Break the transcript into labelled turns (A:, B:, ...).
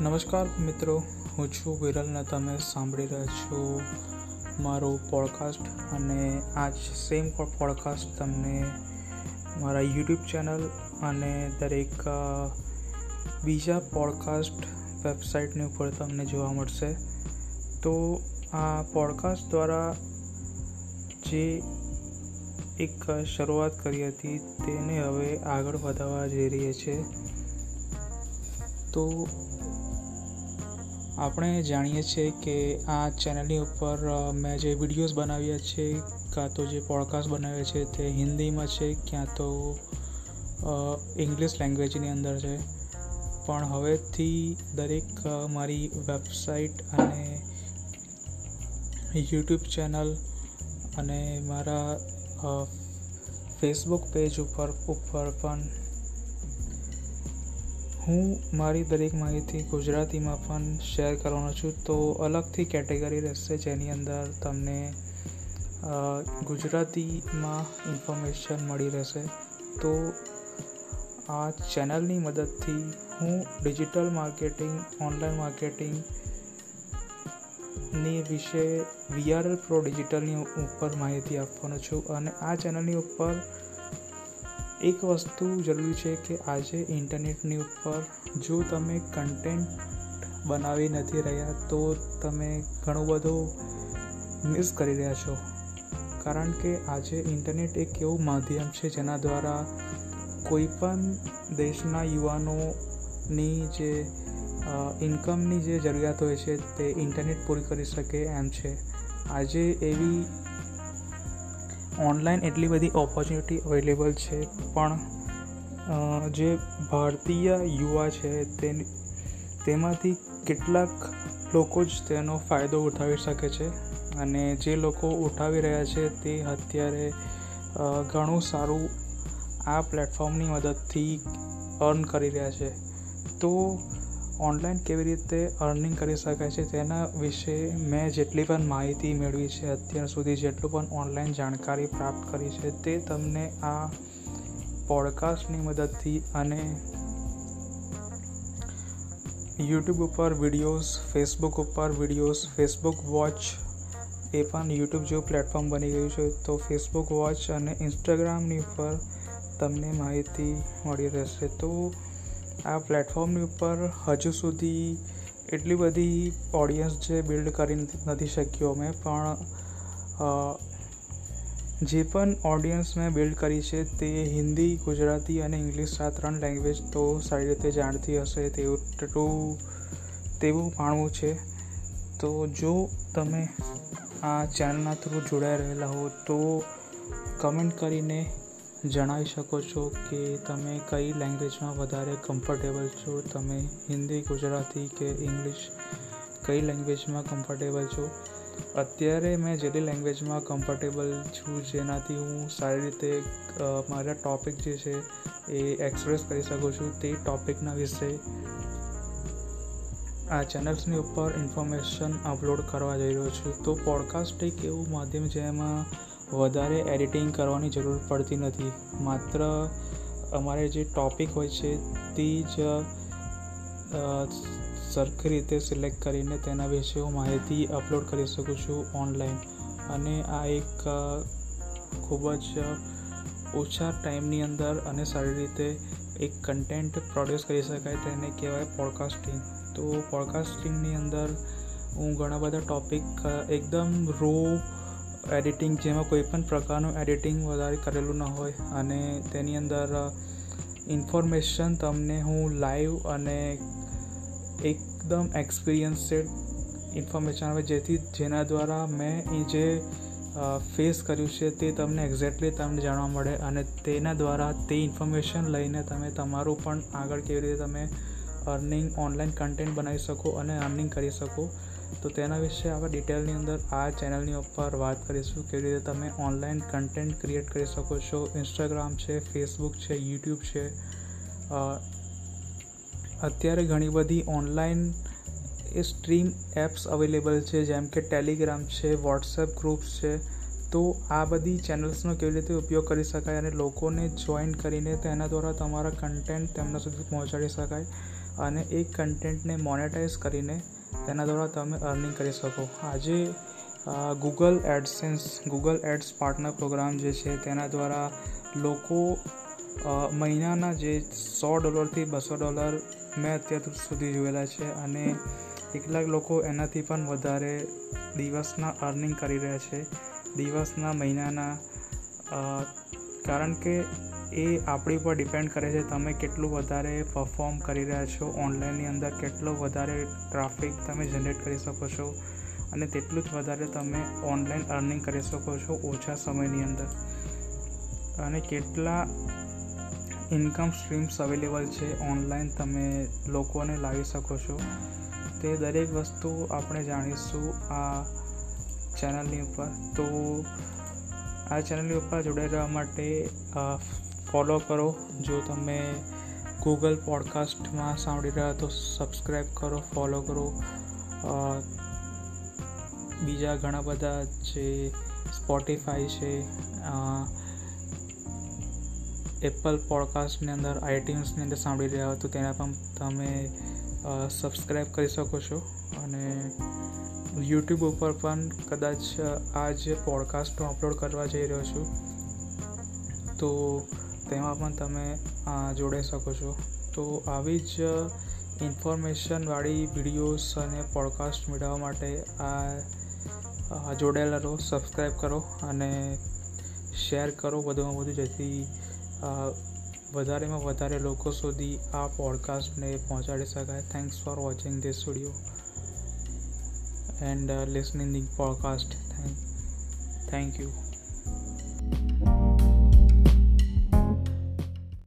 A: નમસ્કાર મિત્રો, હું છું વિરલ ને તમે સાંભળી રહ્યા છો મારું પોડકાસ્ટ અને આ સેમ પોડકાસ્ટ તમને મારા યુટ્યુબ ચેનલ અને દરેક બીજા પોડકાસ્ટ વેબસાઇટની ઉપર તમને જોવા મળશે. તો આ પોડકાસ્ટ દ્વારા જે એક શરૂઆત કરી હતી તેને હવે આગળ વધારવા જઈ રહી છે. તો આપણે જાણીએ છીએ કે આ ચેનલની ઉપર મેં જે વિડીયોઝ બનાવ્યા છે, કાં તો જે પોડકાસ્ટ બનાવ્યા છે તે હિન્દીમાં છે, ક્યાં તો ઇંગ્લિશ લેંગ્વેજની અંદર છે. પણ હવેથી દરેક મારી વેબસાઇટ અને યુટ્યુબ ચેનલ અને મારા ફેસબુક પેજ ઉપર ઉપર પણ હું મારી દરેક માહિતી ગુજરાતીમાં પણ શેર કરવાનો છું તો અલગથી કેટેગરી રહેશે જેની અંદર તમને ગુજરાતીમાં ઇન્ફોર્મેશન મળી રહેશે. તો આ ચેનલની મદદથી હું ડિજિટલ માર્કેટિંગ ઓનલાઈન માર્કેટિંગની વિશે વીઆરએલ પ્રો ડિજિટલની ઉપર માહિતી આપવાનો છું. અને આ ચેનલની ઉપર એક વસ્તુ જરૂરી છે કે આજે ઇન્ટરનેટની ઉપર જો તમે કન્ટેન્ટ બનાવી નથી રહ્યા, તો તમે ઘણું બધું મિસ કરી રહ્યા છો. કારણ કે આજે ઇન્ટરનેટ એક એવું માધ્યમ છે જેના દ્વારા કોઈ પણ દેશના યુવાનોની જે ઇન્કમની જે જરૂરિયાત હોય છે, તે ઇન્ટરનેટ પૂરી કરી શકે એમ છે. આજે એવી ઓનલાઈન એટલી બધી ઓપોર્ચ્યુનિટી અવેલેબલ છે, પણ જે ભારતીય યુવા છે તે તેમાંથી કેટલાક લોકો જ તેનો ફાયદો ઉઠાવી શકે છે અને જે લોકો ઉઠાવી રહ્યા છે તે અત્યારે ઘણું સારું આ પ્લેટફોર્મની મદદથી અર્ન કરી રહ્યા છે. તો ઓનલાઈન કેવી રીતે અર્નિંગ કરી શકાય છે તેના વિશે મેં જેટલી પણ માહિતી મેળવી છે અત્યાર સુધી જેટલું પણ ઓનલાઈન જાણકારી પ્રાપ્ત કરી છે તે તમને આ પોડકાસ્ટની મદદથી અને યુટ્યુબ ઉપર વિડીયોઝ, ફેસબુક ઉપર વિડીયોઝ, ફેસબુક વોચ એ પણ યુટ્યુબ જેવું પ્લેટફોર્મ બની ગયું છે. તો ફેસબુક વોચ અને ઇન્સ્ટાગ્રામની ઉપર તમને માહિતી મળી રહેશે. તો આ પ્લેટફોર્મની ઉપર હજુ સુધી એટલી બધી ઓડિયન્સ જે બિલ્ડ કરી નથી શક્યો મેં, પણ જે પણ ઓડિયન્સ મેં બિલ્ડ કરી છે તે હિન્દી, ગુજરાતી અને ઇંગ્લિશ આ ત્રણ લેંગ્વેજ તો સારી રીતે જાણતી હશે તેવું તેટલું તેવું માનવું છે. તો જો તમે આ ચેનલના થ્રુ જોડાઈ રહેલા હો તો કમેન્ટ કરીને જણાવી શકો છો કે તમે કઈ લેંગ્વેજમાં વધારે કમ્ફર્ટેબલ છો? તમે હિન્દી, ગુજરાતી કે ઇંગ્લિશ કઈ લેંગ્વેજમાં કમ્ફર્ટેબલ છો? અત્યારે મેં જેટલી લેંગ્વેજમાં કમ્ફર્ટેબલ છું, જેનાથી હું સારી રીતે મારા ટૉપિક જે છે એ એક્સપ્રેસ કરી શકું છું તે ટોપિકના વિશે. આ ચેનલ્સની ઉપર ઇન્ફોર્મેશન અપલોડ કરવા જઈ રહ્યો છું. તો પોડકાસ્ટ એક એવું માધ્યમ જેમાં વધારે એડિટિંગ કરવાની જરૂર પડતી નથી. માત્ર અમારે જે ટૉપિક હોય છે, તે જ સરખી રીતે સિલેક્ટ કરીને તેના વિશે હું માહિતી અપલોડ કરી શકું છું ઓનલાઈન અને આ એક ખૂબ જ ઓછા ટાઈમની અંદર અને સારી રીતે એક કન્ટેન્ટ પ્રોડ્યુસ કરી શકાય તેને કહેવાય પોડકાસ્ટિંગ તો પોડકાસ્ટિંગની અંદર હું ઘણા બધા ટૉપિક એકદમ રો એડિટિંગ જેમાં કોઈ પણ પ્રકારનું એડિટિંગ વધારે કરેલું ન હોય અને તેની અંદર ઇન્ફોર્મેશન તમને હું લાઈવ અને એકદમ એક્સપિરિયન્સેડ ઇન્ફોર્મેશન આવે જેથી જેના દ્વારા મેં એ જે ફેસ કર્યું છે તે તમને એક્ઝેક્ટલી તમને જાણવા મળે અને તેના દ્વારા તે ઇન્ફોર્મેશન લઈને તમે તમારું પણ આગળ કેવી રીતે તમે અર્નિંગ ઓનલાઈન કન્ટેન્ટ બનાવી શકો અને અર્નિંગ કરી શકો. તો તેના વિશે આપણે ડિટેલની અંદર આ ચેનલની ઉપર વાત કરીશું કેવી રીતે તમે ઓનલાઈન કન્ટેન્ટ ક્રિએટ કરી શકો છો. ઇન્સ્ટાગ્રામ છે ફેસબુક છે યુટ્યુબ છે. અત્યારે ઘણી બધી ઓનલાઈન એ સ્ટ્રીમ એપ્સ અવેલેબલ છે, જેમ કે ટેલિગ્રામ છે વોટ્સએપ ગ્રુપ્સ છે. તો આ બધી ચેનલ્સનો કેવી રીતે ઉપયોગ કરી શકાય અને લોકોને જોઈન કરીને તેના દ્વારા તમારા કન્ટેન્ટ તેમના સુધી પહોંચાડી શકાય. અને એ કન્ટેન્ટને મોનેટાઈઝ કરીને તેના દ્વારા તમે અર્નિંગ કરી શકો. આજે Google AdSense Google ads partner program જે છે, તેના દ્વારા લોકો મહિનાના જે સો ડોલરથી બસો ડોલર મેં અત્યાર સુધી જોયેલા છે અને કેટલાક લોકો એનાથી પણ વધારે દિવસના અર્નિંગ કરી રહ્યા છે. દિવસના, મહિનાના કારણ કે એ આપણી પર ડિપેન્ડ કરે છે તમે કેટલું વધારે પરફોર્મ કરી રહ્યા છો ઓનલાઈનની અંદર કેટલો વધારે ટ્રાફિક તમે જનરેટ કરી શકો છો અને તેટલું જ વધારે તમે ઓનલાઈન અર્નિંગ કરી શકો છો ઓછા સમયની અંદર. અને કેટલા ઇન્કમ સ્ટ્રીમ્સ અવેલેબલ છે ઓનલાઈન તમે લોકોને લાવી શકો છો. તે દરેક વસ્તુ આપણે જાણીશું આ ચેનલની ઉપર. તો આ ચેનલની ઉપર જોડાઈ રહેવા માટે ફોલો કરો. જો તમે ગૂગલ પોડકાસ્ટમાં સાંભળી રહ્યા તો સબસ્ક્રાઈબ કરો ફોલો કરો. બીજા ઘણા બધા જે સ્પોટિફાય છે એપલ પોડકાસ્ટની અંદર આઈટ્યુન્સની અંદર સાંભળી રહ્યા હો તો તેના પણ તમે સબસ્ક્રાઈબ કરી શકો છો. અને યુટ્યુબ ઉપર પણ કદાચ આ જે પોડકાસ્ટ હું અપલોડ કરવા જઈ રહ્યો છું, તો તેમાં પણ તમે જોડાઈ શકો છો. તો આવી જ ઇન્ફોર્મેશનવાળી વિડીયોઝ અને પોડકાસ્ટ મેળવવા માટે આ જોડાયેલા રહો સબસ્ક્રાઈબ કરો અને શેર કરો વધુમાં વધુ, જેથી વધારેમાં વધારે લોકો સુધી આ પોડકાસ્ટને પહોંચાડી શકાય. Thanks for watching this video and listening the podcast thank thank you